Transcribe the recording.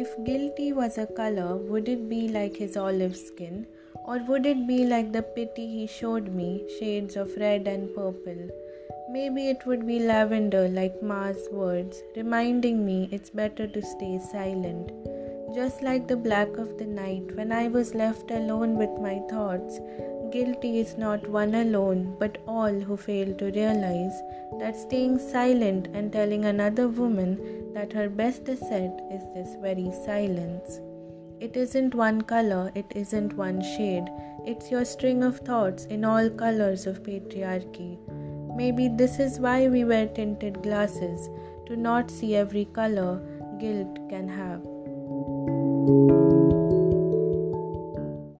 If guilty was a color, would it be like his olive skin? Or would it be like the pity he showed me, shades of red and purple? Maybe it would be lavender like Ma's words, reminding me it's better to stay silent. Just like the black of the night, when I was left alone with my thoughts, guilty is not one alone, but all who fail to realize that staying silent and telling another woman that her best asset is this very silence. It isn't one color, it isn't one shade, it's your string of thoughts in all colors of patriarchy. Maybe this is why we wear tinted glasses to not see every color guilt can have.